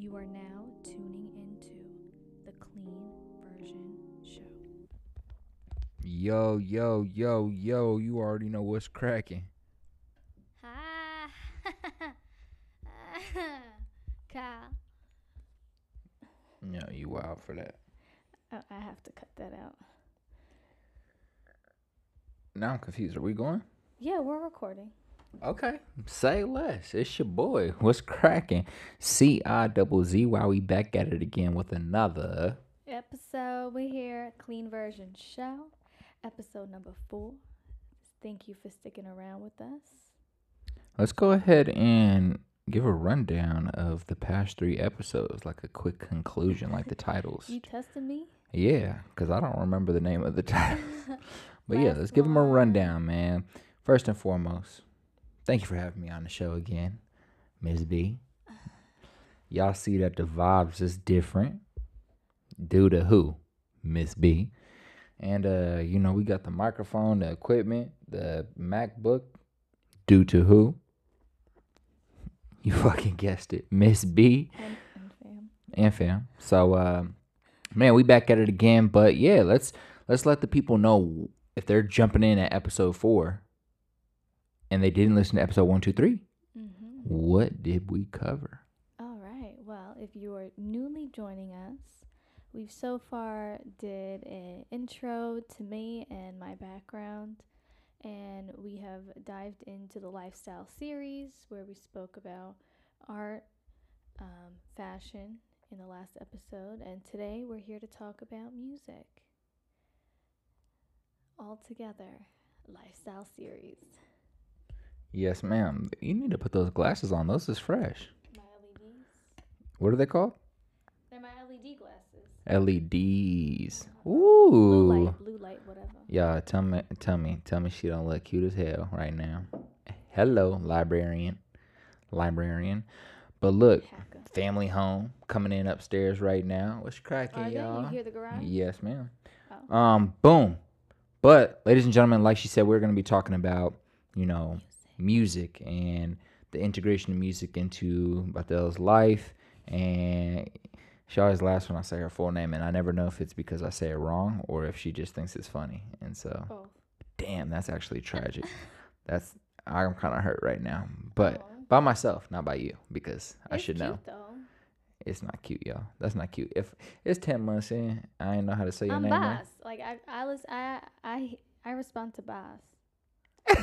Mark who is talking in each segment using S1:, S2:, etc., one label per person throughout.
S1: You are now tuning into the Clean Version Show.
S2: Yo, yo, yo, yo, you already know what's cracking.
S1: Hi. Kyle.
S2: No, you wild for that.
S1: Oh, I have to cut that out.
S2: Now I'm confused. Are we going?
S1: Yeah, we're recording.
S2: Okay. Say less. It's your boy. What's cracking? C I double Z. Why we back at it again with another.
S1: Episode, we here, Clean Version Show, episode number four. Thank you for sticking around with us.
S2: Let's go ahead and give a rundown of the past three episodes, like a quick conclusion, like the titles.
S1: You tested me?
S2: Yeah, because I don't remember the name of the title. but yeah, let's give them a rundown, man. First and foremost, thank you for having me on the show again, Ms. B. Y'all see that the vibes is different due to who? Miss B. And uh, you know, we got the microphone, the equipment, the MacBook, due to who? You fucking guessed it. Miss B
S1: And, and fam.
S2: and fam. So um man, we back at it again. But yeah, let's let's let the people know if they're jumping in at episode four and they didn't listen to episode one, two, three.
S1: Mm-hmm.
S2: What did we cover?
S1: All right. Well, if you are newly joining us, we've so far did an intro to me and my background, and we have dived into the lifestyle series where we spoke about art, um, fashion in the last episode, and today we're here to talk about music. All together, lifestyle series.
S2: Yes, ma'am. You need to put those glasses on. Those is fresh.
S1: My LEDs.
S2: What are they called?
S1: They're my LED glasses.
S2: LEDs. Ooh.
S1: Blue light, blue light, whatever.
S2: Yeah, tell me, tell me, tell me she don't look cute as hell right now. Hello, librarian, librarian. But look,
S1: Hacker.
S2: family home coming in upstairs right now. What's cracking, y'all?
S1: you hear the garage?
S2: Yes, ma'am.
S1: Oh.
S2: Um, boom. But, ladies and gentlemen, like she said, we're going to be talking about, you know, music and the integration of music into Batel's life. And she always laughs when I say her full name, and I never know if it's because I say it wrong or if she just thinks it's funny. And so,
S1: Both.
S2: damn, that's actually tragic. that's I'm kind of hurt right now, but
S1: Oh.
S2: by myself, not by you, because I should
S1: cute,
S2: know.
S1: Though.
S2: It's not cute, y'all. That's not cute. If it's ten months in, I ain't know how to say your
S1: I'm
S2: name. right.
S1: boss. Like I, I was, I, I, I respond to boss.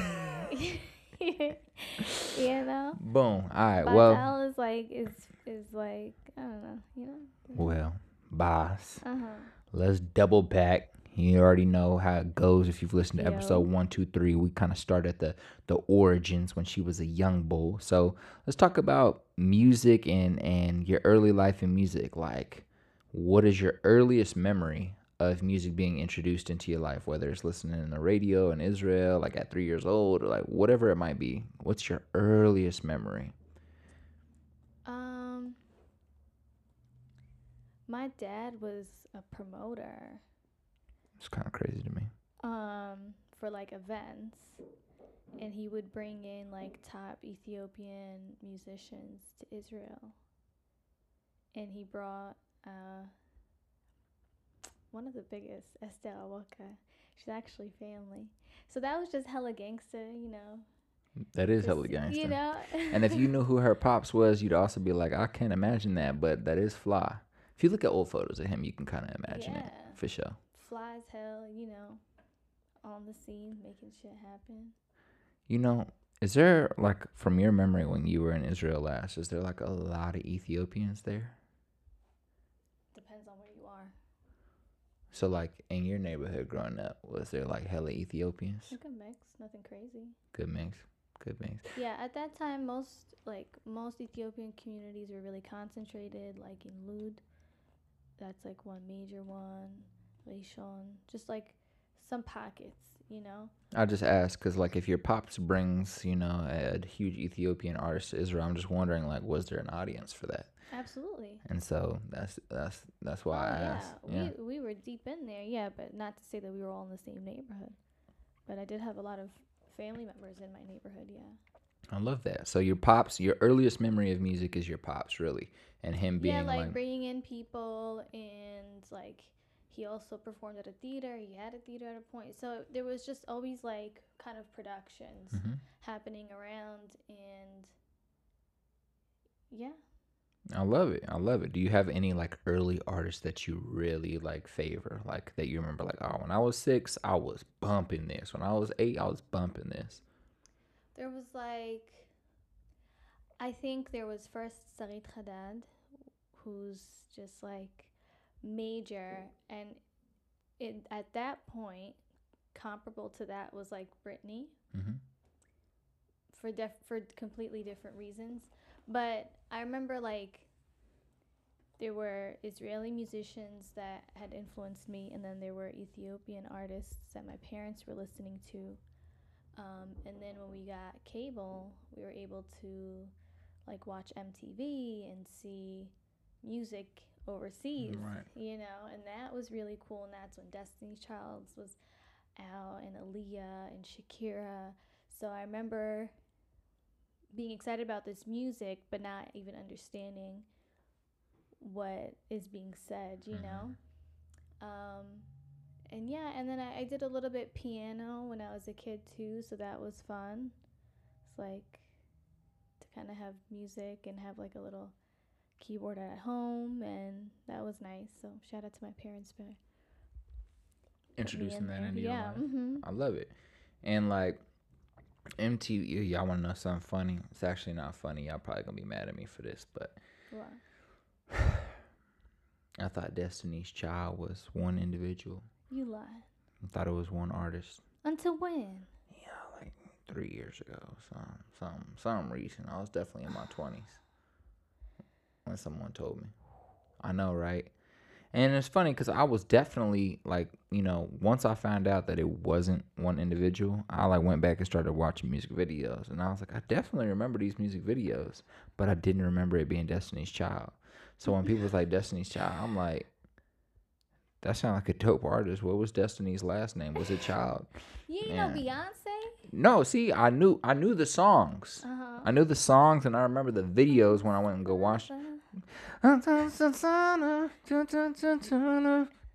S1: you know,
S2: Boom. All right.
S1: Batel
S2: Well,
S1: is like is is like I don't know. You know.
S2: well, boss.
S1: Uh huh.
S2: Let's double back. You already know how it goes if you've listened to
S1: Yo.
S2: episode one, two, three. We kind of start at the the origins when she was a young bull. So let's talk about music and and your early life in music. Like, what is your earliest memory of music being introduced into your life? Whether it's listening in the radio in Israel, like at three years old, or like whatever it might be. What's your earliest memory?
S1: Um. My dad was a promoter.
S2: It's kind of crazy to me.
S1: um for like events and he would bring in like top Ethiopian musicians to Israel. And he brought uh one of the biggest, Aster Aweke. She's actually family. So that was just hella gangster, you know.
S2: That is
S1: just,
S2: hella gangster.
S1: You know.
S2: And if you knew who her pops was, you'd also be like, I can't imagine that, but that is fly. If you look at old photos of him, you can kind of imagine it for sure.
S1: fly as hell, you know, on the scene making shit happen.
S2: You know, is there like from your memory when you were in Israel last, is there like a lot of Ethiopians there?
S1: Depends on where you are.
S2: So like in your neighborhood growing up, was there like hella Ethiopians?
S1: Like a mix, nothing crazy.
S2: Good mix. Good mix.
S1: Yeah, at that time, most like most Ethiopian communities were really concentrated, like in Lud. That's like one major one, Rishon, just like some pockets, you know.
S2: I just ask because like if your pops brings, you know, a huge Ethiopian artist to Israel, I'm just wondering like was there an audience for that?
S1: Absolutely.
S2: And so that's that's that's why I
S1: oh,
S2: asked. Yeah.
S1: yeah, we we were deep in there, yeah, but not to say that we were all in the same neighborhood. But I did have a lot of family members in my neighborhood, yeah.
S2: I love that. So your pops, your earliest memory of music is your pops, really, and him being
S1: yeah, like,
S2: like,
S1: bringing in people and like he also performed at a theater. He had a theater at a point, so there was just always like kind of productions
S2: Mhm.
S1: happening around, and yeah,
S2: I love it. I love it. Do you have any like early artists that you really like favor? Like that you remember like, oh, when I was 6, I was bumping this. When I was 8, I was bumping this.
S1: there was like I think there was first Sarit Haddad, who's just like major, and it at that point comparable to that was like Britney.
S2: Mhm.
S1: for def- for completely different reasons. But I remember like there were Israeli musicians that had influenced me, and then there were Ethiopian artists that my parents were listening to. Um, and then when we got cable, we were able to like watch MTV and see music overseas,
S2: Right.
S1: you know, and that was really cool. And that's when Destiny's Child was out, and Aaliyah and Shakira. So I remember being excited about this music, but not even understanding what is being said, you know? Um, and yeah, and then I, I did a little bit piano when I was a kid too, so that was fun. It's like to kind of have music and have like a little keyboard at home, and that was nice. So shout out to my parents for
S2: Introducing
S1: in
S2: that into your
S1: yeah.
S2: life.
S1: hmm
S2: I love it. And like MTV, y'all want to know something funny? It's actually not funny. Y'all probably gonna be mad at me for this, but
S1: What?
S2: I thought Destiny's Child was one individual.
S1: You lied.
S2: I thought it was one artist.
S1: Until when?
S2: Yeah, like three years ago, some some some recent. I was definitely in my twenties when someone told me. I know, right? And it's funny because I was definitely like, you know, once I found out that it wasn't one individual, I like went back and started watching music videos, and I was like, I definitely remember these music videos, but I didn't remember it being Destiny's Child. So when people was like Destiny's Child, I'm like, that sounds like a dope artist. What was Destiny's last name? Was it Child?
S1: You ain't
S2: Yeah.
S1: know Beyonce?
S2: No, see, I knew I knew the songs.
S1: Uh huh.
S2: I knew the songs and I remember the videos when I went and go watch.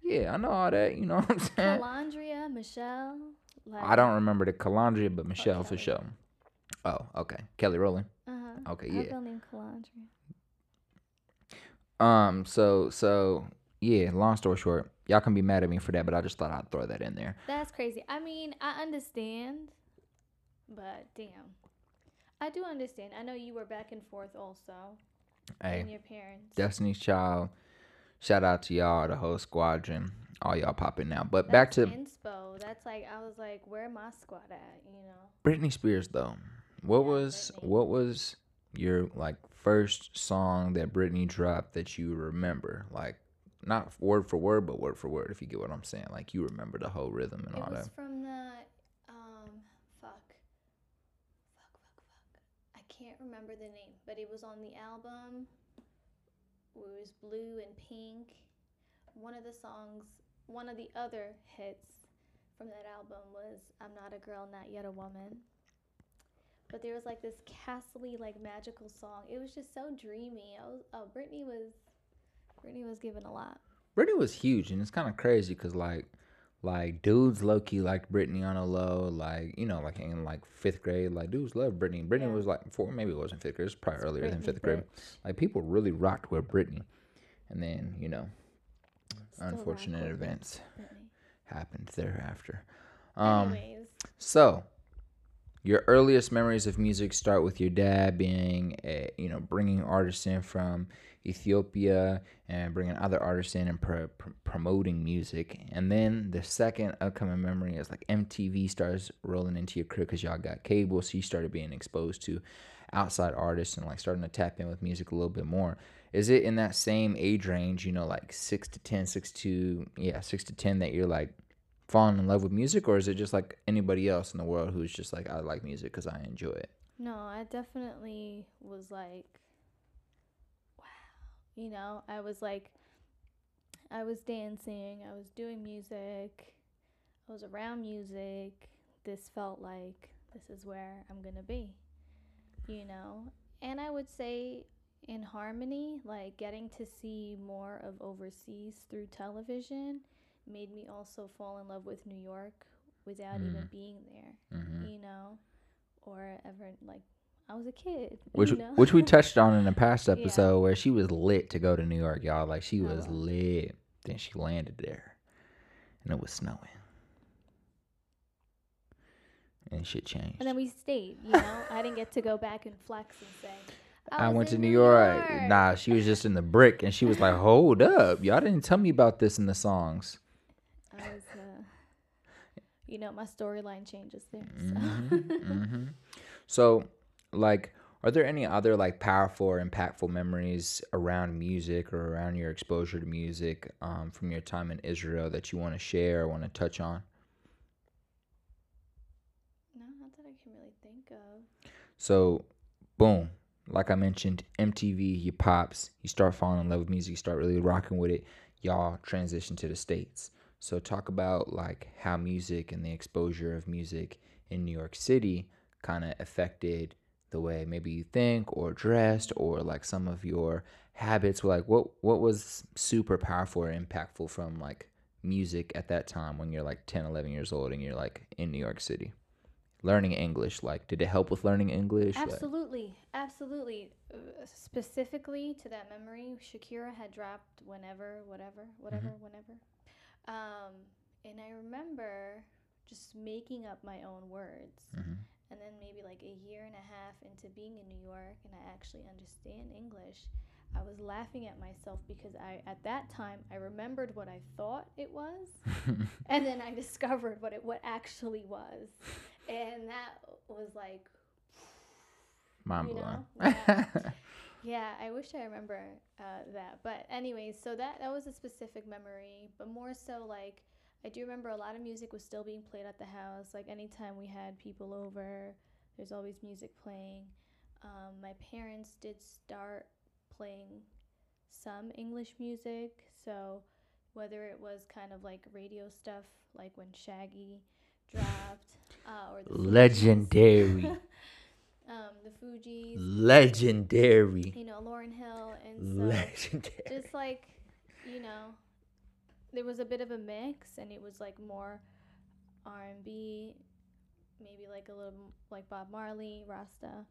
S2: Yeah, I know all that. You know what I'm saying?
S1: Kelendria, Michelle. Like,
S2: I don't remember the Kelendria, but Michelle for sure. Oh, okay. Kelly Rowland.
S1: Uh huh.
S2: Okay, yeah.
S1: girl named Kelendria.
S2: Um, so so yeah. Long story short, y'all can be mad at me for that, but I just thought I'd throw that in there.
S1: That's crazy. I mean, I understand, but damn. I do understand. I know you were back and forth also.
S2: Hey,
S1: And your parents.
S2: Destiny's Child. Shout out to y'all, the whole squadron. All y'all popping now. But back to
S1: inspo. That's like I was like, where my squad at? You know.
S2: Britney Spears though. What
S1: Yeah,
S2: was
S1: Britney.
S2: what was your like first song that Britney dropped that you remember? Like not word for word, but word for word, if you get what I'm saying. Like you remember the whole rhythm and
S1: It
S2: all
S1: was
S2: that.
S1: from the can't remember the name, but it was on the album. It was blue and pink. One of the songs, one of the other hits from that album was I'm Not a Girl, Not Yet a Woman. But there was like this castly, like magical song. It was just so dreamy. Was, oh, Britney was, Britney was given a lot.
S2: Britney was huge, and it's kind of crazy because like, like dudes low key liked Britney on a low, like you know, like in like fifth grade, like dudes loved Britney. Britney
S1: Yeah.
S2: was like four, maybe it wasn't fifth grade, it was probably earlier than fifth grade.
S1: bitch.
S2: Like people really rocked with Britney, and then you know,
S1: Still
S2: unfortunate events
S1: Britney.
S2: happened thereafter. Um,
S1: Anyways,
S2: So, your earliest memories of music start with your dad being, a, you know, bringing artists in from Ethiopia and bringing other artists in and pro- pr- promoting music. And then the second upcoming memory is like MTV starts rolling into your crib because y'all got cable, so you started being exposed to outside artists and like starting to tap in with music a little bit more. Is it in that same age range, you know, like six to 10, six to, yeah, six to 10 that you're like, falling in love with music or is it just like anybody else in the world who's just like i like music because i enjoy it
S1: no, I definitely was like, wow. You know, I was like, I was dancing, I was doing music, I was around music. This felt like this is where I'm going to be. you know. And I would say in harmony, like getting to see more of overseas through television made me also fall in love with New York without even
S2: Mhm.
S1: being there,
S2: hmm
S1: you know, or ever like I was a kid,
S2: Which
S1: you know?
S2: which we touched on in a past
S1: Yeah.
S2: episode where she was lit to go to New York, y'all. Like she was
S1: was.
S2: lit. Then she landed there, and it was snowing, and shit changed.
S1: and then we stayed, you know. I didn't get to go back and flex and say
S2: I,
S1: was
S2: went to
S1: in
S2: New York. Nah, she was just in the brick, and she was like, "Hold up, y'all didn't tell me about this in the songs."
S1: You know, my storyline changes there. So.
S2: hmm So, like, are there any other like powerful or impactful memories around music or around your exposure to music um, from your time in Israel that you want to share or want to touch on?
S1: no, not that I can really think of.
S2: So, boom, like I mentioned, MTV, you pops, you start falling in love with music, you start really rocking with it. Y'all transition to the states. So, talk about like how music and the exposure of music in New York City kind of affected the way maybe you think or dressed or like some of your habits. Like, what what was super powerful or impactful from like music at that time when you're like 10, 11 years old and you're like in New York City? learning English? Like, did it help with learning English? Like-
S1: Absolutely, absolutely. Uh, specifically to that memory, Shakira had dropped whenever, whatever, whatever, whenever. Um, and I remember just making up my own words.
S2: Mhm.
S1: And then maybe like a year and a half into being in New York and I actually understand English, I was laughing at myself because I at that time I remembered what I thought it was and then I discovered what it what actually was. And that was like
S2: Mind
S1: you
S2: blowing.
S1: know? Yeah. yeah, I wish I remember uh, that. But anyways, so that that was a specific memory, but more so like I do remember a lot of music was still being played at the house. Like anytime we had people over, there's always music playing. Um, my parents did start playing some English music, so whether it was kind of like radio stuff, like when Shaggy dropped, uh, or the
S2: Legendary.
S1: the Fugees,
S2: Legendary.
S1: you know, Lauryn Hill, and so
S2: Legendary.
S1: just like you know there was a bit of a mix and it was like more r&b maybe like a little like bob marley rasta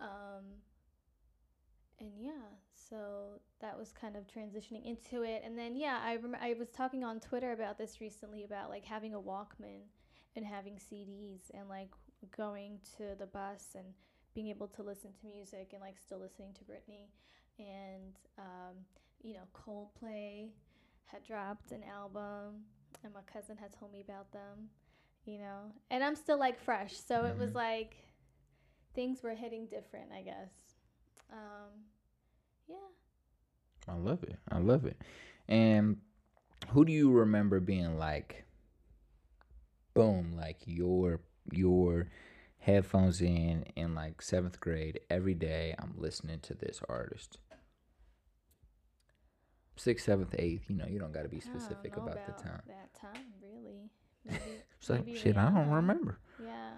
S1: um, and yeah so that was kind of transitioning into it and then yeah i rem- i was talking on twitter about this recently about like having a walkman and having cds and like going to the bus and being able to listen to music and like still listening to britney and um, you know coldplay had dropped an album and my cousin had told me about them you know and i'm still like fresh so it was
S2: Mhm.
S1: like things were hitting different i guess um, yeah
S2: I love it. I love it. And who do you remember being like, boom, like your your headphones in in like seventh grade every day? I'm listening to this artist. Sixth, seventh, eighth. You know, you don't got to be specific
S1: know
S2: about, the time.
S1: that time really maybe,
S2: It's like
S1: maybe
S2: shit. I don't remember.
S1: yeah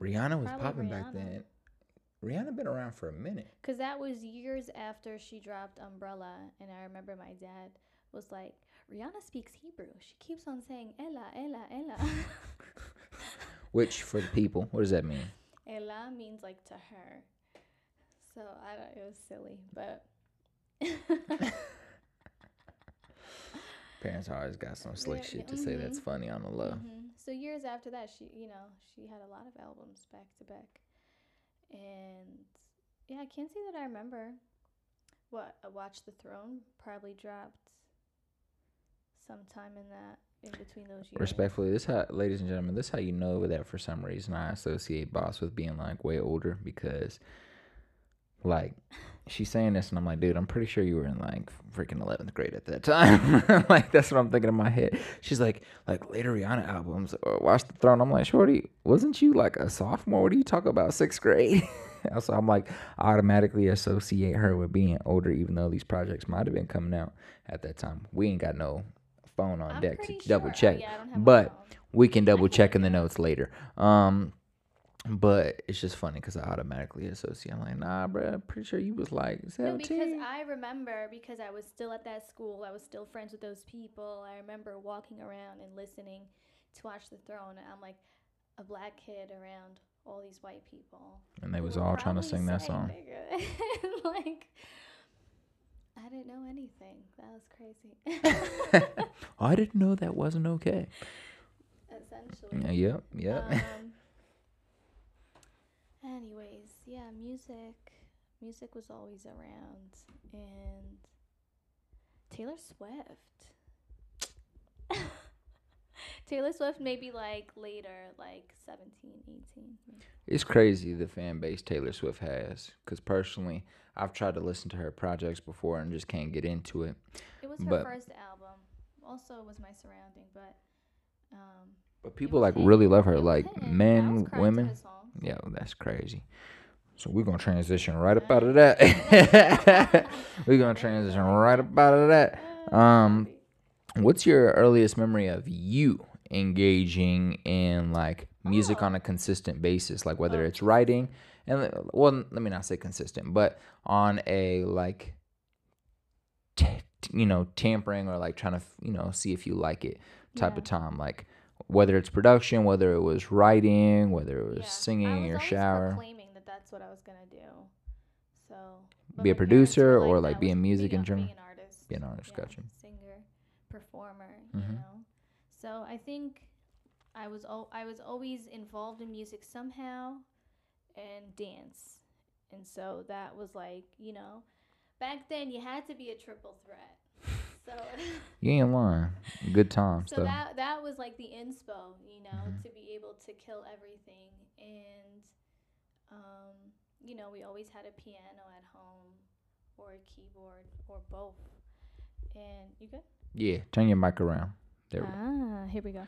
S2: Rihanna was
S1: Probably
S2: popping back then. Rihanna been around for a minute.
S1: Because that was years after she dropped Umbrella. And I remember my dad was like, Rihanna speaks Hebrew. She keeps on saying Ella, Ella, Ella.
S2: Which for the people, what does that mean?
S1: Ella means like to her. So I don't, it was silly, but.
S2: Parents always got some slick shit to say that's
S1: mhm.
S2: funny on the low.
S1: Mhm. So years after that, she, you know, she had a lot of albums back to back, and yeah, I can't say that I remember. What uh, Watch the Throne probably dropped sometime in that in between those years.
S2: Respectfully, this how, ladies and gentlemen, this is how you know that for some reason I associate Boss with being like way older because, like, she's saying this and I'm like, dude, I'm pretty sure you were in like freaking 11th grade at that time. like that's what I'm thinking in my head. She's like, like later Rihanna albums or Watch the Throne. I'm like, shorty, wasn't you like a sophomore? What do you talk about sixth grade? so I'm like automatically associate her with being older, even though these projects might have been coming out at that time. We ain't got no phone on
S1: I'm
S2: deck to double
S1: sure- oh,
S2: check.
S1: yeah, don't have
S2: but we can double check in the notes later. Um, But it's just funny because I automatically associate. I'm like, nah, bro. I'm pretty sure you was like
S1: No,
S2: 17.
S1: because I remember because I was still at that school. I was still friends with those people. I remember walking around and listening to Watch the Throne. And I'm like a black kid around all these white people.
S2: and they was all trying to sing that song.
S1: like I didn't know anything. That was crazy.
S2: I didn't know that wasn't okay.
S1: Essentially.
S2: Yep, yep.
S1: Um, anyways, yeah, music. Music was always around, and Taylor Swift. Taylor Swift maybe like later, like 17, 18. maybe.
S2: It's crazy the fan base Taylor Swift has. Because personally, I've tried to listen to her projects before and just can't get into it.
S1: It was her
S2: But-
S1: first album. Also, it was my surrounding, but um,
S2: But people like
S1: hitting.
S2: really love her,
S1: It
S2: like. Men, women. Yeah, that's crazy. So we're gonna transition right up out of that. we're gonna transition right up out of that. Um. What's your earliest memory of you engaging in like music
S1: Oh.
S2: on a consistent basis, like whether
S1: Oh.
S2: it's writing and well, let me not say consistent, but on a like, t- you know, tampering or like trying to you know see if you like it type of time, like whether it's production, whether it was writing, whether it was
S1: Yeah.
S2: singing
S1: I
S2: in
S1: was
S2: your shower.
S1: proclaiming that that's what I was gonna do. So
S2: Be a producer
S1: were
S2: or, like, be in music in general?
S1: Being an artist.
S2: Be an artist,
S1: yeah,
S2: gotcha.
S1: Singer, performer,
S2: Mhm.
S1: you know. So I think I was al- I was always involved in music somehow, and dance, and so that was like you know, back then you had to be a triple threat. So.
S2: You ain't lying. Good times
S1: So
S2: though.
S1: that that was like the inspo, you know,
S2: Mhm.
S1: to be able to kill everything. And um, you know, we always had a piano at home or a keyboard or both. And you good?
S2: yeah, turn your mic around. There.
S1: Ah, here we go.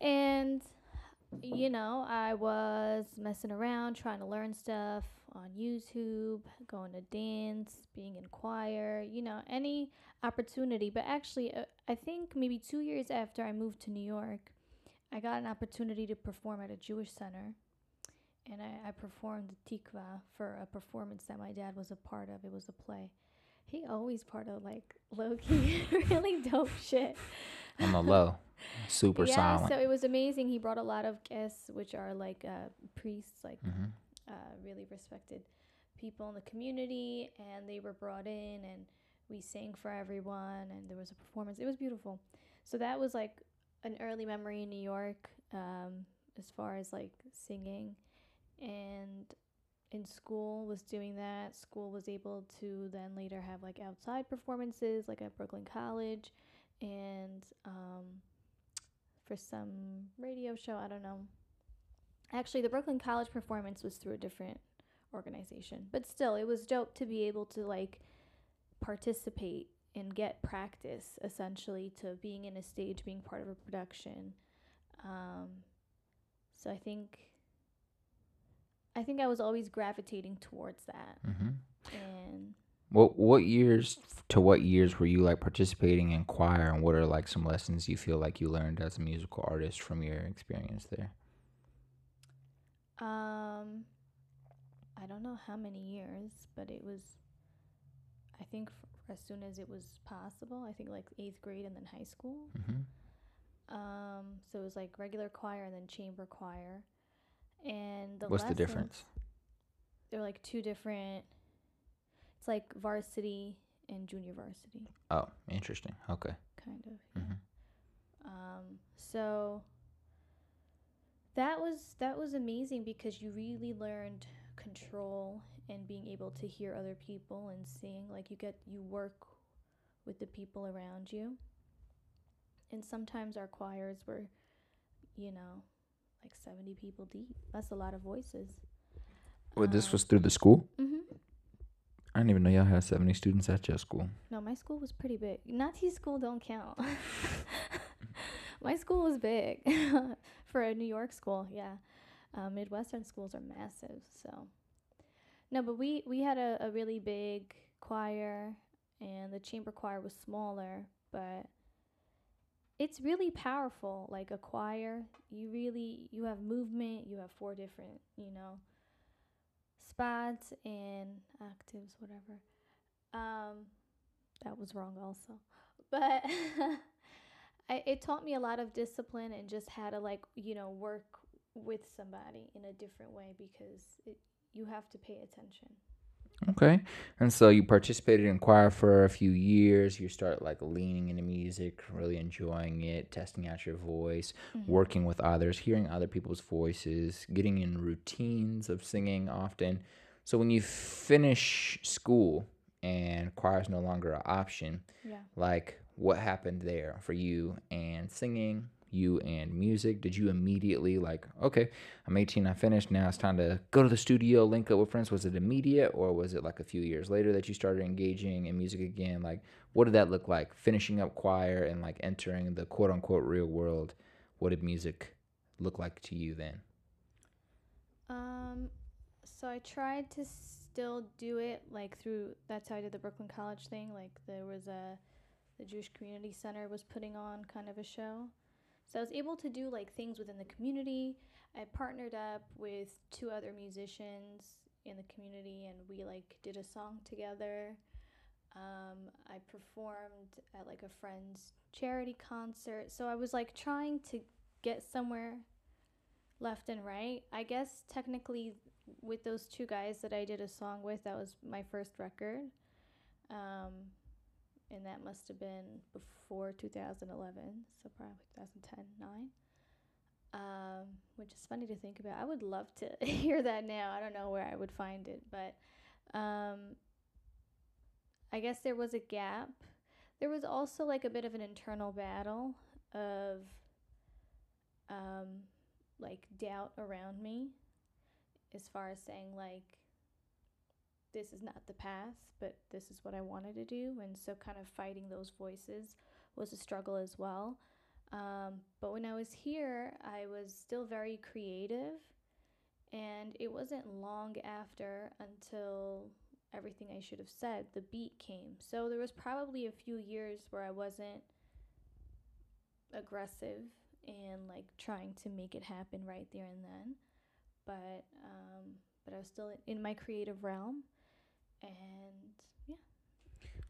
S1: And you know, I was messing around trying to learn stuff on YouTube, going to dance, being in choir, you know, any opportunity. But actually, uh, I think maybe two years after I moved to New York, I got an opportunity to perform at a Jewish center. And I, I performed Tikva for a performance that my dad was a part of. It was a play. He always part of like low key, really dope shit.
S2: On the low. Super
S1: yeah,
S2: silent.
S1: so it was amazing. He brought a lot of guests, which are like uh, priests, like
S2: hmm
S1: uh, really respected people in the community, and they were brought in, and we sang for everyone, and there was a performance. It was beautiful. So that was like an early memory in New York, um, as far as like singing, and in school was doing that. School was able to then later have like outside performances, like at Brooklyn College, and um, for some radio show. I don't know. Actually, the Brooklyn College performance was through a different organization, but still, it was dope to be able to like participate and get practice essentially to being in a stage, being part of a production. Um, so I think, I think I was always gravitating towards that,
S2: hmm
S1: and
S2: What what years to what years were you like participating in choir, and what are like some lessons you feel like you learned as a musical artist from your experience there?
S1: Um, I don't know how many years, but it was, I think, f- as soon as it was possible. I think like eighth grade and then high school.
S2: hmm
S1: Um, so it was like regular choir and then chamber choir. And the
S2: What's the difference?
S1: They're like two different. It's like varsity and junior varsity,
S2: Oh, interesting. Okay.
S1: kind of. yeah.
S2: hmm
S1: Um, so that was that was amazing because you really learned control and being able to hear other people and seeing like you get you work with the people around you. And sometimes our choirs were, you know, like 70 people deep. That's a lot of voices.
S2: Well, this
S1: Um,
S2: was through the school.
S1: Mhm.
S2: I didn't even know y'all had seventy students at your school.
S1: No, my school was pretty big. Nazi school don't count. my school was big for a New York school. Yeah, uh, Midwestern schools are massive. So, no, but we we had a, a really big choir, and the chamber choir was smaller, but it's really powerful. Like a choir, you really you have movement. You have four different, you know, spots and octaves, whatever. Um, that was wrong also, but I, it taught me a lot of discipline and just how to like you know work with somebody in a different way because it, you have to pay attention.
S2: Okay. And so you participated in choir for a few years. You start like leaning into music, really enjoying it, testing out your voice,
S1: Mm-hmm.
S2: working with others, hearing other people's voices, getting in routines of singing often. So when you finish school and choir is no longer an option,
S1: Yeah.
S2: like what happened there for you and singing, you and music? Did you immediately like, okay, I'm 18, I finished, now it's time to go to the studio, link up with friends? Was it immediate or was it like a few years later that you started engaging in music again? Like, what did that look like? Finishing up choir and like entering the quote unquote real world. What did music look like to you then?
S1: Um, so I tried to still do it like through. That's how I did the Brooklyn College thing. Like there was a, the Jewish Community Center was putting on kind of a show, so I was able to do like things within the community. I partnered up with two other musicians in the community, and we like did a song together. Um, I performed at like a friend's charity concert, so I was like trying to get somewhere left and right. I guess technically with those two guys that I did a song with, that was my first record. Um, and that must have been before 2011, so probably 2010, 9. Um, which is funny to think about. I would love to hear that now. I don't know where I would find it, but um, I guess there was a gap. There was also like a bit of an internal battle of um, like doubt around me as far as saying like this is not the path but this is what i wanted to do. And so kind of fighting those voices was a struggle as well. Um, but when i was here i was still very creative. And it wasn't long after until everything i should have said the beat came. So there was probably a few years where i wasn't aggressive and like trying to make it happen right there and then. But um but i was still in my creative realm and yeah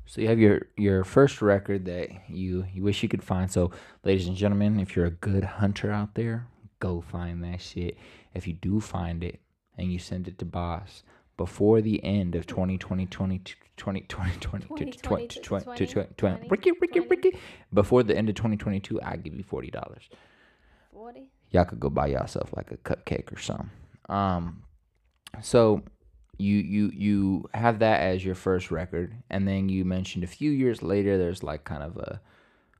S2: So you have your your first record that you you wish you could find. So, ladies and gentlemen, if you're a good hunter out there, go find that shit. If you do find it and you send it to Boss before the end of 2020, 20, 20, 20, 20,
S1: 20,
S2: 20,
S1: 20,
S2: 20,
S1: 20,
S2: 20, Ricky, Ricky,
S1: 20.
S2: Ricky. Before the end of 2022, I'll give you $40.
S1: 40
S2: Y'all could go buy yourself like a cupcake or something. Um, so you you you have that as your first record, and then you mentioned a few years later there's like kind of a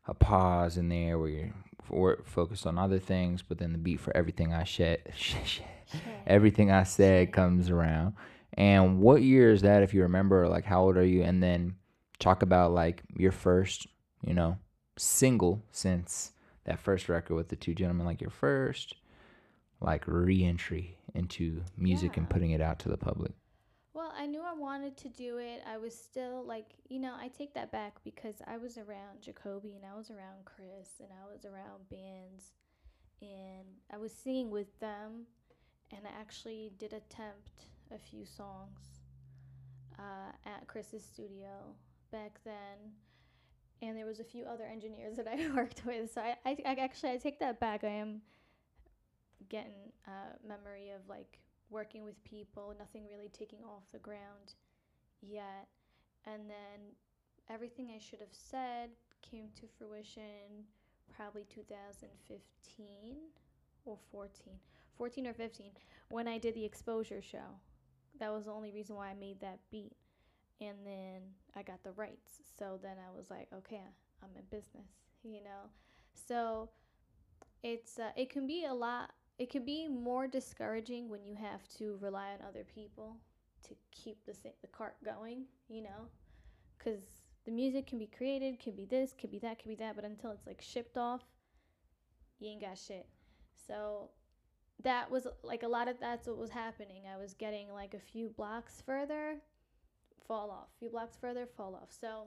S2: a pause in there where you're for, focused on other things, but then the beat for everything I shed, everything I said comes around. And what year is that, if you remember? Like, how old are you? And then talk about like your first, you know, single since that first record with the two gentlemen, like your first, like re-entry into music and putting it out to the public.
S1: I knew I wanted to do it. I was still like, you know, I take that back because I was around Jacoby and I was around Chris and I was around bands and I was singing with them and I actually did attempt a few songs uh, at Chris's studio back then. And there was a few other engineers that I worked with. So I, I, I actually I take that back. I am getting uh, memory of like working with people, nothing really taking off the ground yet. And then everything I should have said came to fruition probably 2015 or 14. 14 or 15 when I did the exposure show. That was the only reason why I made that beat. And then I got the rights. So then I was like, okay, I'm in business, you know? So it's uh, it can be a lot it can be more discouraging when you have to rely on other people to keep the the cart going, you know, because the music can be created, can be this, can be that, can be that, but until it's like shipped off, you ain't got shit. So that was like a lot of that's what was happening. I was getting like a few blocks further, fall off, few blocks further, fall off. So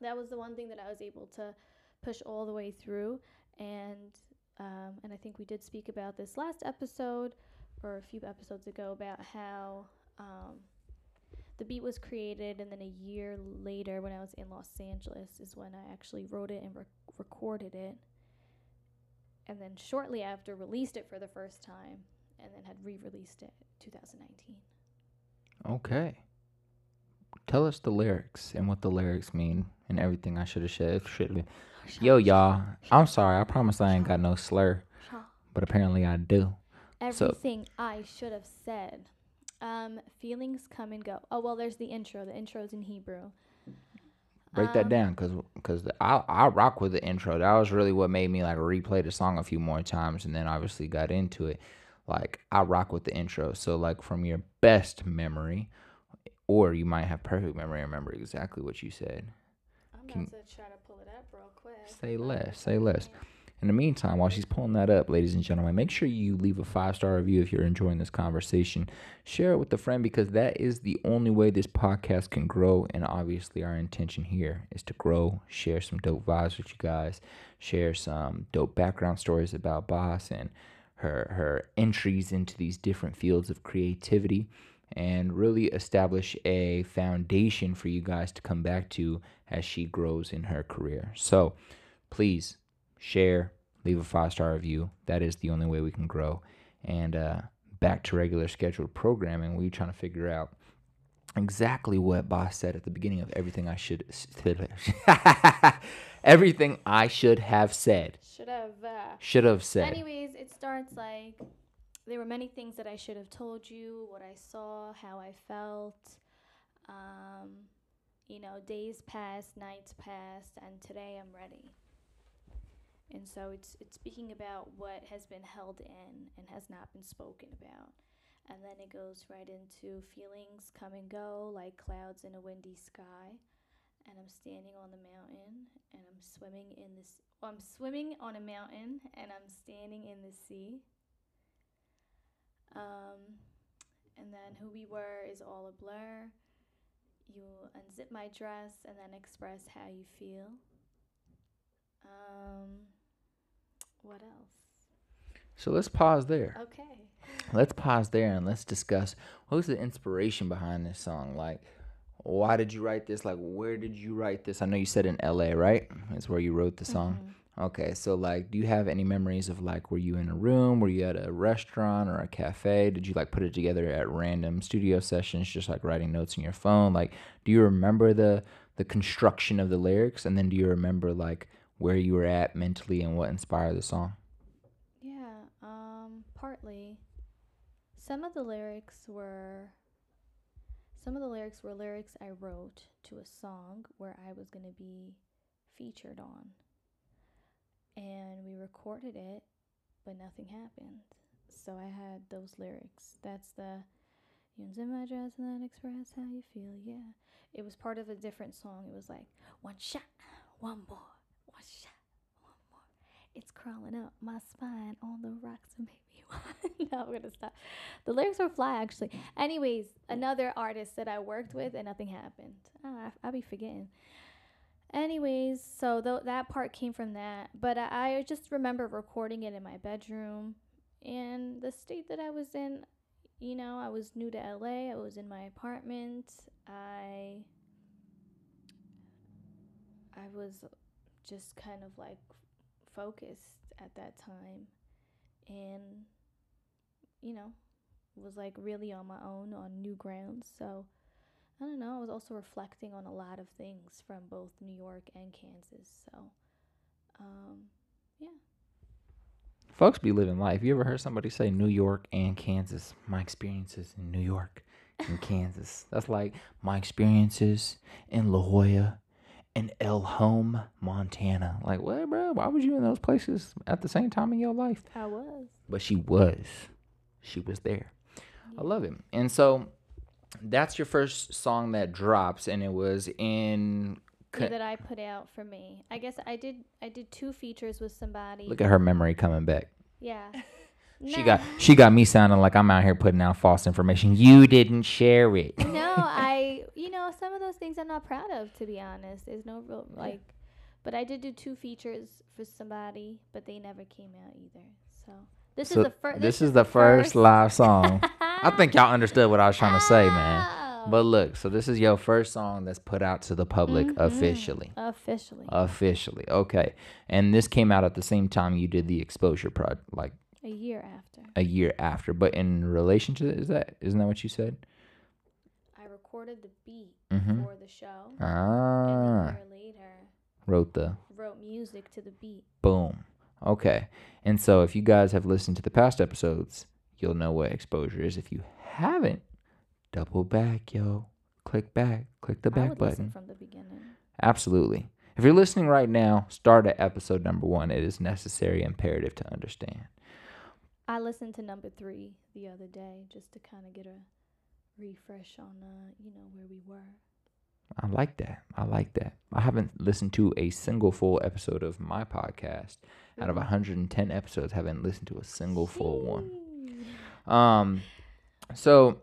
S1: that was the one thing that I was able to push all the way through. And um, and I think we did speak about this last episode or a few episodes ago about how um, the beat was created, and then a year later, when I was in Los Angeles, is when I actually wrote it and rec- recorded it. And then shortly after, released it for the first time, and then had re-released it 2019.
S2: Okay. Tell us the lyrics and what the lyrics mean and everything I should have. Should Yo, y'all. I'm sorry. I promise I ain't got no slur, but apparently I do. So-
S1: Everything I should have said. Um, feelings come and go. Oh well, there's the intro. The intro's in Hebrew.
S2: Break that
S1: Um,
S2: down, cause, cause I I rock with the intro. That was really what made me like replay the song a few more times, and then obviously got into it. Like I rock with the intro. So like from your best memory, or you might have perfect memory, and remember exactly what you said.
S1: I'm
S2: Can-
S1: to try to pull it up real quick.
S2: Say less, say less. In the meantime, while she's pulling that up, ladies and gentlemen, make sure you leave a five star review if you're enjoying this conversation. Share it with a friend because that is the only way this podcast can grow. And obviously, our intention here is to grow, share some dope vibes with you guys, share some dope background stories about Boss and her her entries into these different fields of creativity and really establish a foundation for you guys to come back to as she grows in her career. So, please share, leave a five star review. That is the only way we can grow. And uh, back to regular scheduled programming, we're trying to figure out exactly what Boss said at the beginning of everything I should everything I should have said.
S1: Should have. Uh,
S2: Should have said.
S1: Anyways, it starts like there were many things that I should have told you, what I saw, how I felt. Um, you know, days passed, nights passed, and today I'm ready. And so it's it's speaking about what has been held in and has not been spoken about. And then it goes right into feelings come and go like clouds in a windy sky. And I'm standing on the mountain and I'm swimming in this well, I'm swimming on a mountain and I'm standing in the sea. Um, and then who we were is all a blur. You unzip my dress and then express how you feel. Um, what else?
S2: so let's pause there.
S1: Okay.
S2: Let's pause there and let's discuss what was the inspiration behind this song? Like, why did you write this? Like, where did you write this? I know you said in LA, right? Is where you wrote the song.
S1: Mhm.
S2: Okay, so like, do you have any memories of like, were you in a room? Were you at a restaurant or a cafe? Did you like put it together at random studio sessions, just like writing notes in your phone? Like, do you remember the the construction of the lyrics, and then do you remember like where you were at mentally and what inspired the song?
S1: Yeah, um, partly. Some of the lyrics were some of the lyrics were lyrics I wrote to a song where I was going to be featured on. And we recorded it, but nothing happened. So I had those lyrics. That's the you in my dress and then express how you feel. Yeah. It was part of a different song. It was like one shot, one more, one shot, one more. It's crawling up my spine on the rocks and maybe no, I'm gonna stop. The lyrics were fly actually. Anyways, another artist that I worked with and nothing happened. Oh, I, I'll be forgetting. Anyways, so th- that part came from that, but I, I just remember recording it in my bedroom, and the state that I was in. You know, I was new to LA. I was in my apartment. I I was just kind of like focused at that time and you know was like really on my own on new grounds so i don't know i was also reflecting on a lot of things from both new york and kansas so um yeah.
S2: Folks be living life. You ever heard somebody say New York and Kansas? My experiences in New York and Kansas. That's like my experiences in La Jolla and El Home, Montana. Like, what, bro? Why was you in those places at the same time in your life?
S1: i was
S2: But she was. She was there. I love it. And so that's your first song that drops, and it was in.
S1: yeah, that i put out for me i guess i did i did two features with somebody
S2: Look at her memory coming back.
S1: yeah
S2: She got she got me sounding like I'm out here putting out false information. You didn't share it.
S1: no, I, you know, some of those things I'm not proud of, to be honest. There's no real, like, But I did do two features for somebody, but they never came out either. So this
S2: So
S1: is the first.
S2: this is the first live song. I think y'all understood what I was trying to say, man.
S1: Oh.
S2: But look, so this is your first song that's put out to the public
S1: Mhm.
S2: officially.
S1: officially
S2: Officially, okay. And this came out at the same time you did the exposure project, like
S1: a year after.
S2: a year after. But in relation to is that isn't that what you said?
S1: I recorded the beat
S2: Mhm.
S1: for the show,
S2: Ah,
S1: and a year later
S2: wrote the
S1: wrote music to the beat.
S2: boom. Okay. And so if you guys have listened to the past episodes, you'll know what exposure is. If you haven't, double back, yo. Click back. Click the back button.
S1: from the beginning.
S2: Absolutely. If you're listening right now, start at episode number one. It is necessary, imperative to understand.
S1: I listened to number three the other day just to kind of get a refresh on, uh, you know, where we were.
S2: I like that. I like that. I haven't listened to a single full episode of my podcast. Out of 110 episodes, haven't listened to a single full one. Um, so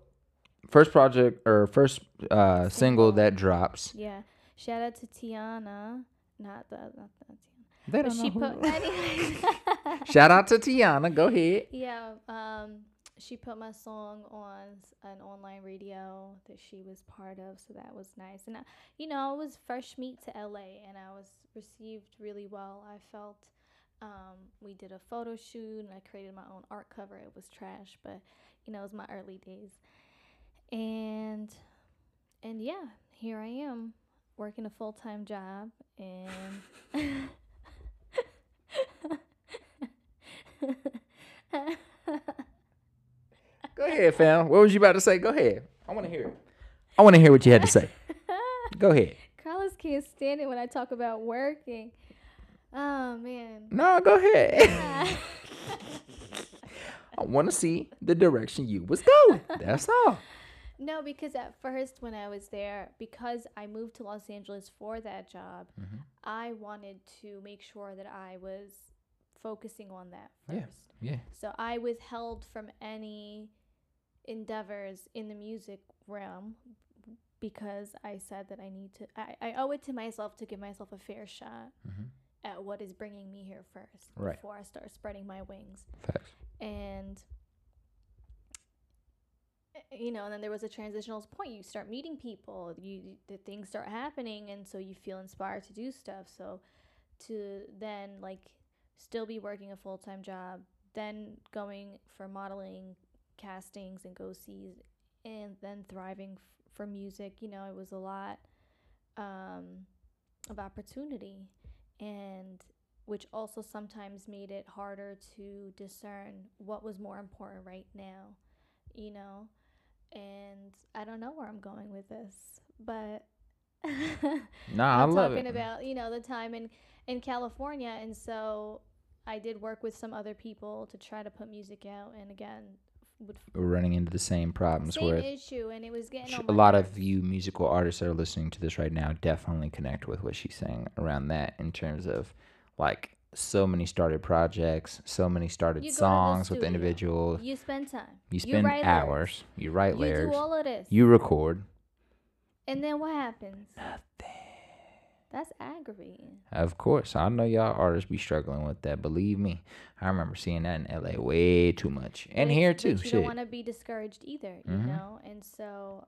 S2: first project or first uh single that drops.
S1: Yeah. Shout out to Tiana. Not the not the
S2: They don't
S1: she
S2: know
S1: put
S2: who-
S1: anyways.
S2: Shout out to Tiana. Go ahead.
S1: Yeah, um, she put my song on an online radio that she was part of, so that was nice. And I, you know, it was fresh meat to LA, and I was received really well. I felt um, we did a photo shoot, and I created my own art cover. It was trash, but you know, it was my early days, and and yeah, here I am working a full time job, and.
S2: Go ahead, fam. What was you about to say? Go ahead. I want to hear it. I want to hear what you had to say. Go ahead.
S1: Carlos can't stand it when I talk about working. Oh man.
S2: No, go ahead. I want to see the direction you was going. That's all.
S1: no, because at first when I was there, because I moved to Los Angeles for that job,
S2: Mhm.
S1: I wanted to make sure that I was focusing on that first.
S2: Yeah.
S1: So I withheld from any endeavors in the music realm because I said that I need to I, I owe it to myself to give myself a fair shot
S2: Mhm.
S1: at what is bringing me here first
S2: Right.
S1: before I start spreading my wings.
S2: Facts.
S1: and you know and then there was a transitional point you start meeting people you the things start happening and so you feel inspired to do stuff so to then like still be working a full-time job then going for modeling castings and go sees and then thriving f- for music you know it was a lot um, of opportunity and which also sometimes made it harder to discern what was more important right now, you know? And I don't know where I'm going with this, but
S2: Nah, I
S1: I'm
S2: love
S1: talking
S2: it.
S1: about, you know, the time in in California and so I did work with some other people to try to put music out and again would
S2: We're running into the same problems
S1: same
S2: where
S1: issue and it was getting
S2: sh- a lot of you musical artists that are listening to this right now definitely connect with what she's saying around that in terms of like so many started projects, so many started
S1: You go to the
S2: songs with individuals.
S1: you spend time.
S2: You spend
S1: lyrics.
S2: hours. You write
S1: You
S2: lyrics.
S1: do all of this.
S2: You record.
S1: and then what happens?
S2: Nothing.
S1: That's aggravating.
S2: Of course, I know y'all artists be struggling with that. Believe me, I remember seeing that in LA way too much, and here too.
S1: You don't want to be discouraged either, you
S2: Mhm.
S1: know. And so,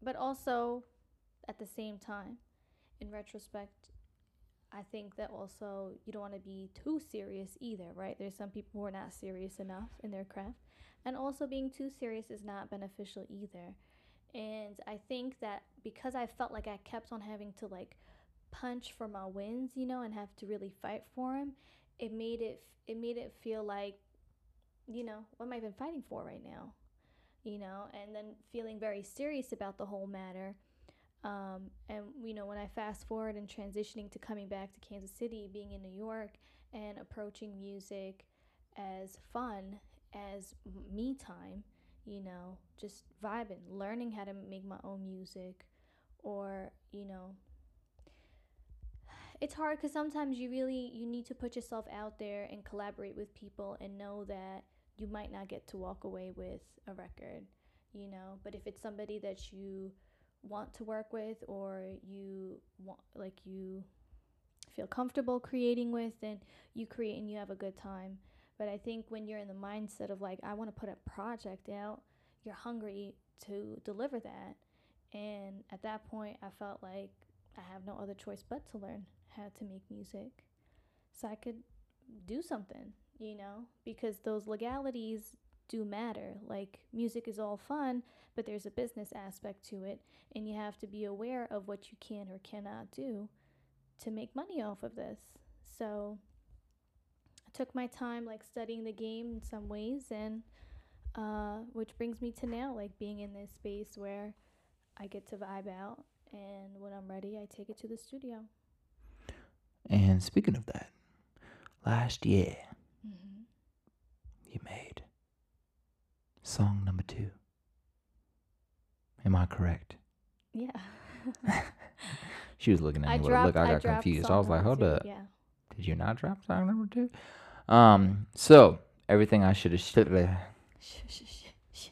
S1: but also, at the same time, in retrospect, I think that also you don't want to be too serious either, right? There's some people who are not serious enough in their craft, and also being too serious is not beneficial either. And I think that because I felt like I kept on having to like punch for my wins, you know, and have to really fight for them, it made it it made it feel like, you know, what am I even fighting for right now? You know, and then feeling very serious about the whole matter. Um, and you know, when I fast forward and transitioning to coming back to Kansas City, being in New York, and approaching music as fun as me time, you know, just vibing, learning how to make my own music, or you know, it's hard because sometimes you really you need to put yourself out there and collaborate with people and know that you might not get to walk away with a record, you know. But if it's somebody that you want to work with or you want like you feel comfortable creating with, then you create and you have a good time. But I think when you're in the mindset of like, I want to put a project out, you're hungry to deliver that. And at that point, I felt like I have no other choice but to learn how to make music so I could do something, you know, because those legalities do matter. Like, music is all fun, but there's a business aspect to it, and you have to be aware of what you can or cannot do to make money off of this. So, I took my time, like, studying the game in some ways, and uh, which brings me to now, like, being in this space where I get to vibe out, and when I'm ready, I take it to the studio.
S2: And speaking of that, last year
S1: Mm-hmm.
S2: you made song number two. Am I correct?
S1: Yeah.
S2: She was looking at
S1: I
S2: me with a look. I got
S1: dropped
S2: confused. I was like, hold
S1: two,
S2: up.
S1: Yeah.
S2: Did you not drop song number two? Um, so everything I should have
S1: shh.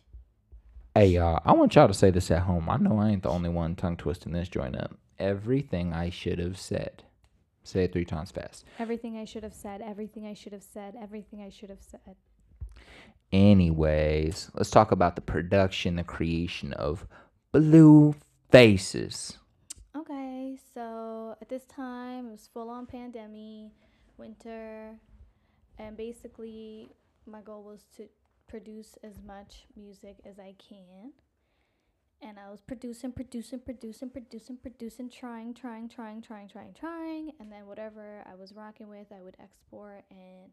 S2: Hey y'all, I want y'all to say this at home. I know I ain't the only one tongue twisting this joint up. Everything I should have said. Say it three times fast.
S1: Everything I should have said. Everything I should have said. Everything I should have said.
S2: Anyways, let's talk about the production, the creation of Blue Faces.
S1: Okay, so at this time it was full on pandemic, winter, and basically my goal was to produce as much music as I can. And I was producing, producing, producing, producing, producing, trying, trying, trying, trying, trying, trying. And then whatever I was rocking with, I would export and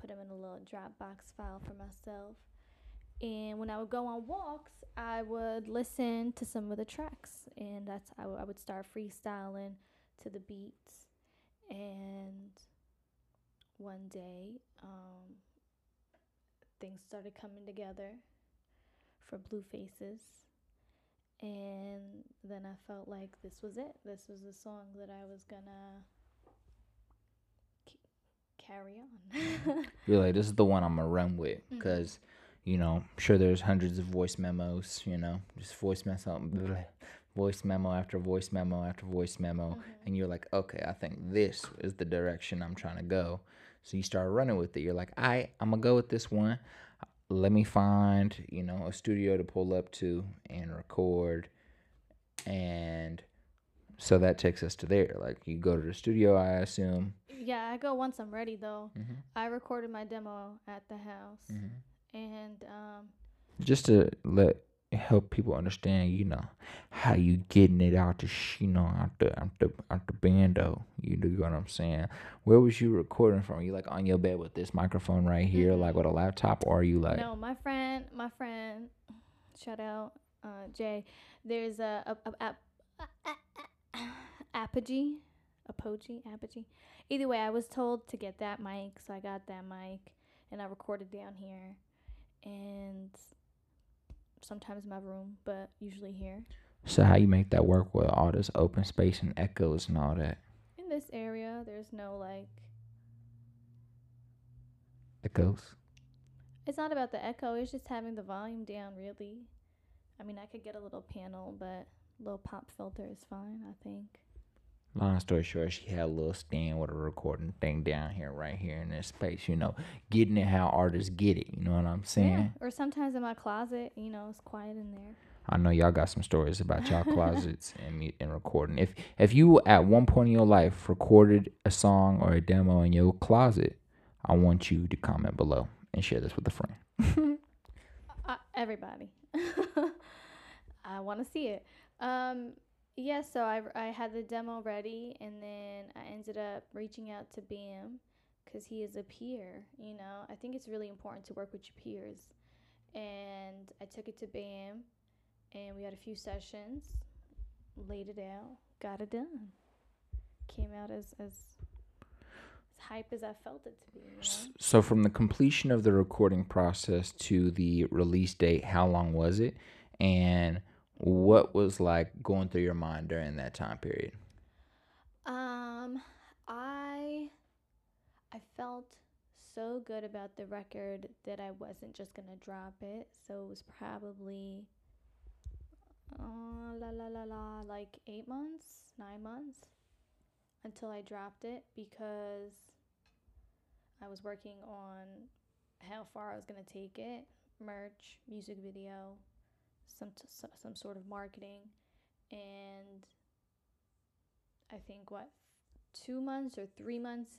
S1: put them in a little Dropbox file for myself. And when I would go on walks, I would listen to some of the tracks. And that's how I would start freestyling to the beats. And one day, um, things started coming together for Blue Faces. Then I felt like this was it. This was the song that I was gonna c- carry on.
S2: You're like, this is the one I'm gonna run with, because, you know, I'm sure there's hundreds of voice memos. You know, just voice memo, voice memo after voice memo after voice memo,
S1: Mhm.
S2: and you're like, okay, I think this is the direction I'm trying to go. So you start running with it. You're like, I, I'm gonna go with this one. Let me find, you know, a studio to pull up to and record, and so that takes us to there. Like you go to the studio, I assume.
S1: Yeah, I go once I'm ready though.
S2: Mm-hmm.
S1: I recorded my demo at the house, and um,
S2: just to let help people understand, you know, how you getting it out the sh- you know out the out the out the bando. You know what I'm saying? Where was you recording from? you like on your bed with this microphone right here,
S1: Mhm.
S2: like with a laptop, or are you like
S1: no, my friend, my friend, shout out uh, Jay. There's a, a, a, a, a, apogee, apogee, apogee. Either way, I was told to get that mic, so I got that mic, and I recorded down here, and sometimes my room, but usually here.
S2: so? How you make that work with all this open space and echoes and all that
S1: In this area, there's no like.
S2: echoes?
S1: It's not about the echo. It's just having the volume down. Really, I mean, I could get a little panel, but little pop filter is fine. I think.
S2: Long story short, she had a little stand with a recording thing down here, right here in this space. You know, getting it how artists get it. You know what I'm saying?
S1: Yeah. Or sometimes in my closet, you know, it's quiet in there.
S2: I know y'all got some stories about y'all closets and and recording. If if you at one point in your life recorded a song or a demo in your closet, I want you to comment below and share this with a friend.
S1: Everybody. I want to see it. Um, yeah, so I, I had the demo ready, and then I ended up reaching out to Bam because he is a peer. You know, I think it's really important to work with your peers. And I took it to Bam, and we had a few sessions, laid it out, got it done. Came out as, as hype as I felt it to be. You know?
S2: So from the completion of the recording process to the release date, how long was it? And what was like going through your mind during that time period?
S1: Um, I I felt so good about the record that I wasn't just gonna drop it. So it was probably uh, la la la la like eight months, nine months. until I dropped it because I was working on how far I was going to take it merch, music video, some, some sort of marketing. And I think, what, two months or three months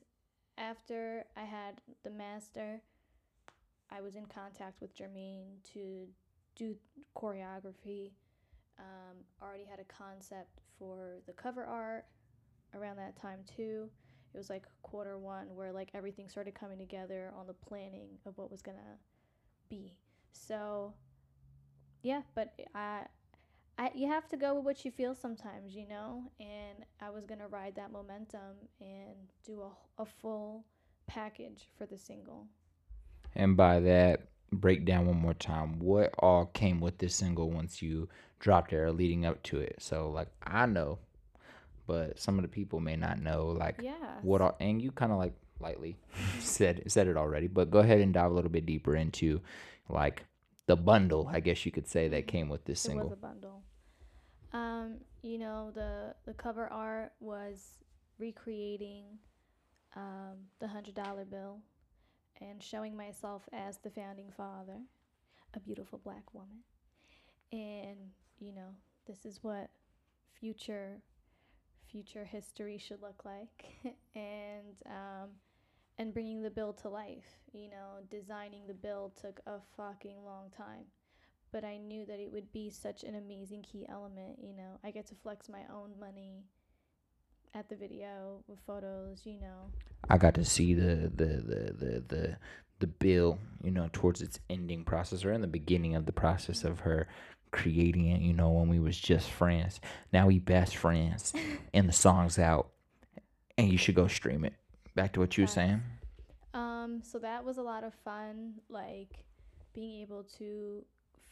S1: after I had the master, I was in contact with Jermaine to do choreography. Um, already had a concept for the cover art around that time too. It was like quarter one where like everything started coming together on the planning of what was gonna be. So yeah, but I I, you have to go with what you feel sometimes, you know. And I was gonna ride that momentum and do a, a full package for the single.
S2: And by that, break down one more time what all came with this single once you dropped it or leading up to it. So like I know, but some of the people may not know like
S1: yes.
S2: what all and you kind of like lightly said said it already, but go ahead and dive a little bit deeper into like the bundle, I guess you could say that came with this single.
S1: Was a bundle. Um, you know, the the cover art was recreating um, the hundred dollar bill and showing myself as the founding father, a beautiful black woman. And, you know, this is what future future history should look like. And um, and bringing the bill to life you know designing the bill took a fucking long time. But i knew that it would be such an amazing key element you know. I get to flex my own money at the video with photos, you know.
S2: I got to see the the the the the, the bill, you know, towards its ending process or in the beginning of the process of her creating it, you know, when we was just friends. Now we best friends and the song's out and you should go stream it. Back to what you were saying.
S1: Um, so that was a lot of fun, like being able to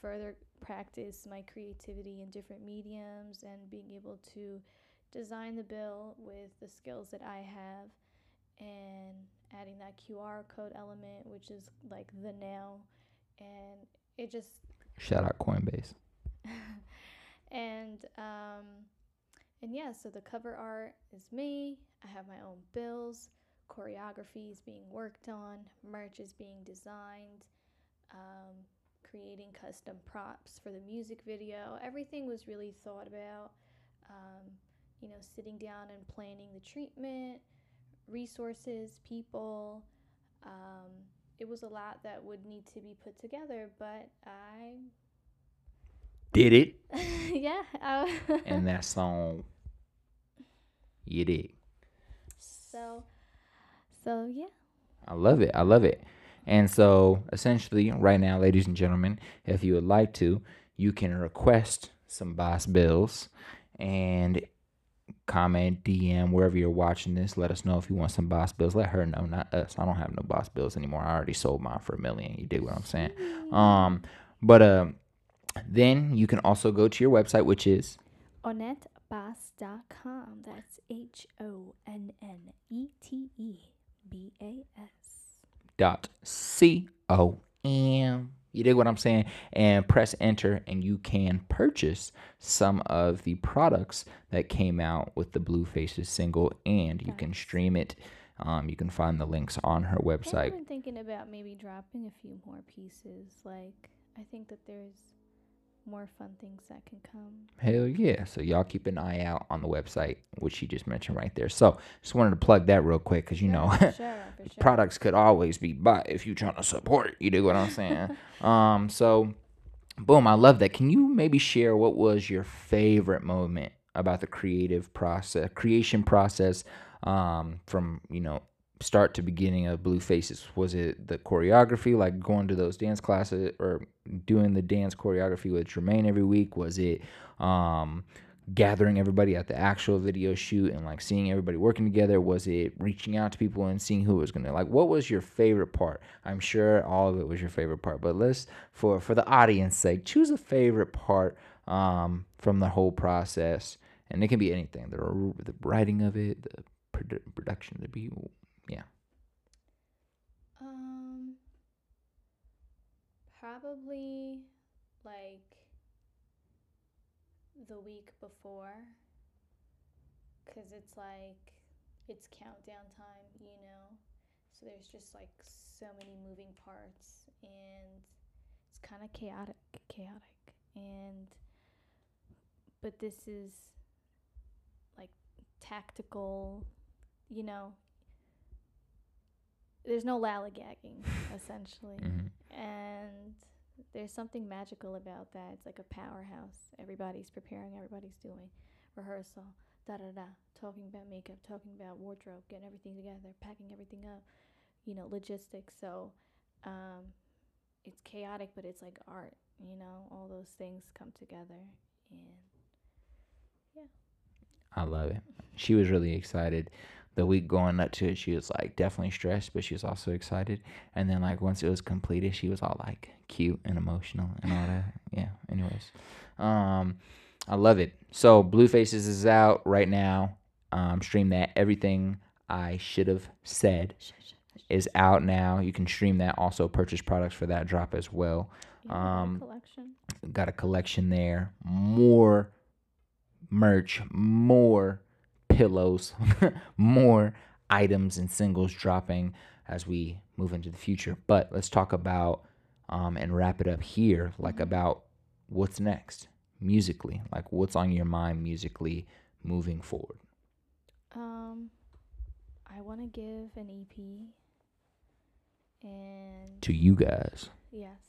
S1: further practice my creativity in different mediums and being able to design the bill with the skills that I have and adding that QR code element, which is like the now. And it just.
S2: Shout out Coinbase.
S1: and, um, and yeah, so the cover art is me. I have my own bills. Choreography is being worked on. Merch is being designed. Um, creating custom props for the music video. Everything was really thought about. Um, you know, sitting down and planning the treatment, resources, people. Um, it was a lot that would need to be put together, but I
S2: did it.
S1: yeah.
S2: and that song, you did.
S1: So, so yeah.
S2: I love it. I love it. And so, essentially, right now, ladies and gentlemen, if you would like to, you can request some boss bills and comment, DM, wherever you're watching this. Let us know if you want some boss bills. Let her know, not us. I don't have no boss bills anymore. I already sold mine for a million. You dig what I'm saying? Um, but uh, then you can also go to your website, which is
S1: honnetebas.com. That's H O N N E T E B A S.
S2: Dot C O M. You dig what I'm saying? And press enter, and you can purchase some of the products that came out with the Blue Faces single, and you can stream it. Um, you can find the links on her website. I've
S1: been thinking about maybe dropping a few more pieces. Like, I think that there's more fun things that can come.
S2: Hell yeah. So y'all keep an eye out on the website, which she just mentioned right there. So just wanted to plug that real quick because you know
S1: sure, sure.
S2: products could always be bought if you're trying to support. You do what I'm saying? um, so boom, I love that. Can you maybe share what was your favorite moment about the creative process, creation process, um, from you know start to beginning of Blue Faces? Was it the choreography, like going to those dance classes or doing the dance choreography with Jermaine every week? Was it um, gathering everybody at the actual video shoot and like seeing everybody working together? Was it reaching out to people and seeing who was gonna like? What was your favorite part? I'm sure all of it was your favorite part, but let's for for the audience sake, choose a favorite part um, from the whole process, and it can be anything: the the writing of it, the production, the beat, yeah.
S1: Um, probably like the week before, cause it's like it's countdown time, you know. So there's just like so many moving parts and it's kind of chaotic, chaotic. And but this is like tactical, you know. There's no lallygagging essentially.
S2: Mhm.
S1: And there's something magical about that. It's like a powerhouse. Everybody's preparing, everybody's doing rehearsal, da da da, talking about makeup, talking about wardrobe, getting everything together, packing everything up, you know, logistics. So um, it's chaotic, but it's like art, you know, all those things come together. And Yeah.
S2: I love it. She was really excited. The week going up to it, she was like definitely stressed, but she was also excited. And then like once it was completed, she was all like cute and emotional and all that. Yeah. Anyways, um, I love it. So Blue Faces is out right now. Um, stream that. Everything I should have said is out now. You can stream that. Also purchase products for that drop as well.
S1: yeah, we got a
S2: um,
S1: collection.
S2: got a collection there more merch more pillows more items and singles dropping as we move into the future but let's talk about um, and wrap it up here like
S1: Mhm.
S2: about what's next musically like what's on your mind musically moving forward
S1: Um, I want to give an EP, and
S2: to you guys
S1: yes,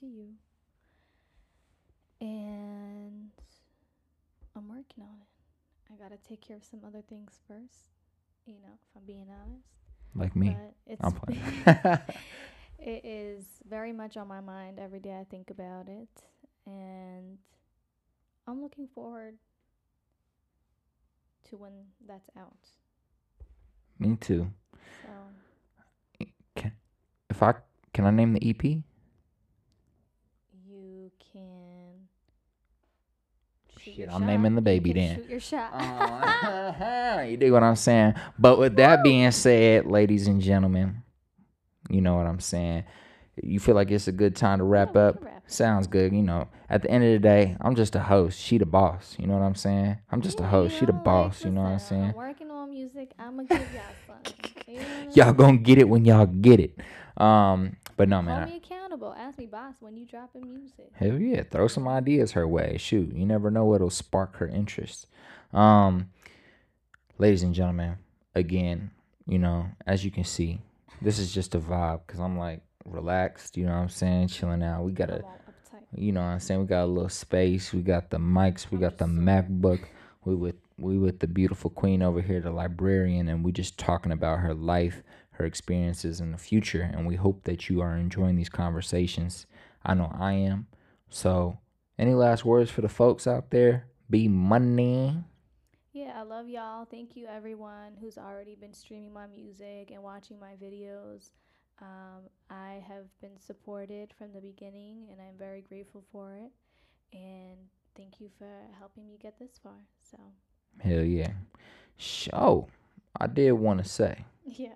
S1: to you. And I'm working on it. I gotta take care of some other things first. You know, if I'm being honest.
S2: like me
S1: But it's
S2: i'm playing
S1: it is very much on my mind every day. I think about it, and I'm looking forward to when that's out.
S2: me too
S1: So
S2: if i can i name the ep
S1: you can.
S2: Shit, I'm
S1: shot.
S2: naming the baby
S1: can
S2: then.
S1: Shoot your shot.
S2: Uh-huh. you dig what I'm saying? But with that being said, ladies and gentlemen, you know what I'm saying. You feel like it's a good time to wrap
S1: Yeah,
S2: up?
S1: wrap.
S2: Sounds good. You know, at the end of the day, I'm just a host. She the boss. You know what I'm saying? I'm just a host. She the
S1: know, like,
S2: boss. you know what I'm saying?
S1: I'm working on music. I'm gonna give y'all something. You
S2: Y'all gonna get it when y'all get it. Um, but no, man.
S1: Ask me, boss, when you dropping music.
S2: Hell yeah, throw some ideas her way. Shoot, you never know what'll spark her interest. Um, ladies and gentlemen, again, you know, as you can see, this is just a vibe because I'm like relaxed. You know what I'm saying? Chilling out. We got a, you know what I'm saying? We got a little space. We got the mics. We got the MacBook. We with we with the beautiful queen over here, the librarian, and we just talking about her life, her experiences in the future, and we hope that you are enjoying these conversations. I know I am. So, any last words for the folks out there? Be money.
S1: Yeah, I love y'all. Thank you, everyone who's already been streaming my music and watching my videos. Um, I have been supported from the beginning, and I'm very grateful for it. And thank you for helping me get this far. So,
S2: Hell yeah. So, I did want to say
S1: yeah.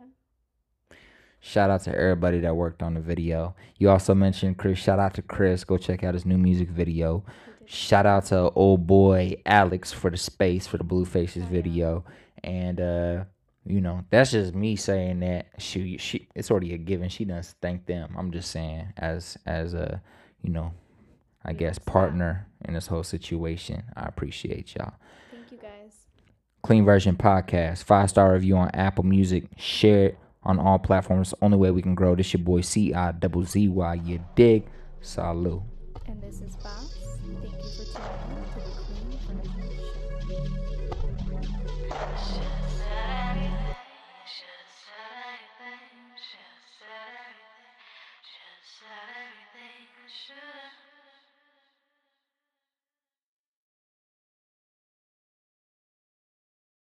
S2: Shout out to everybody that worked on the video. You also mentioned Chris. Shout out to Chris. Go check out his new music video. Shout out to old boy Alex for the space for the Blue Faces
S1: Oh,
S2: video. And uh you know, that's just me saying that. She, she, it's already a given. She does thank them. I'm just saying, as, as a, you know, I guess partner in this whole situation. I appreciate y'all.
S1: Thank you, guys.
S2: Clean Version Podcast. Five star review on Apple Music. Share it on all platforms. Only way we can grow. This your boy C I double Z Y. You dig? Salute.
S1: And this is
S3: Bas.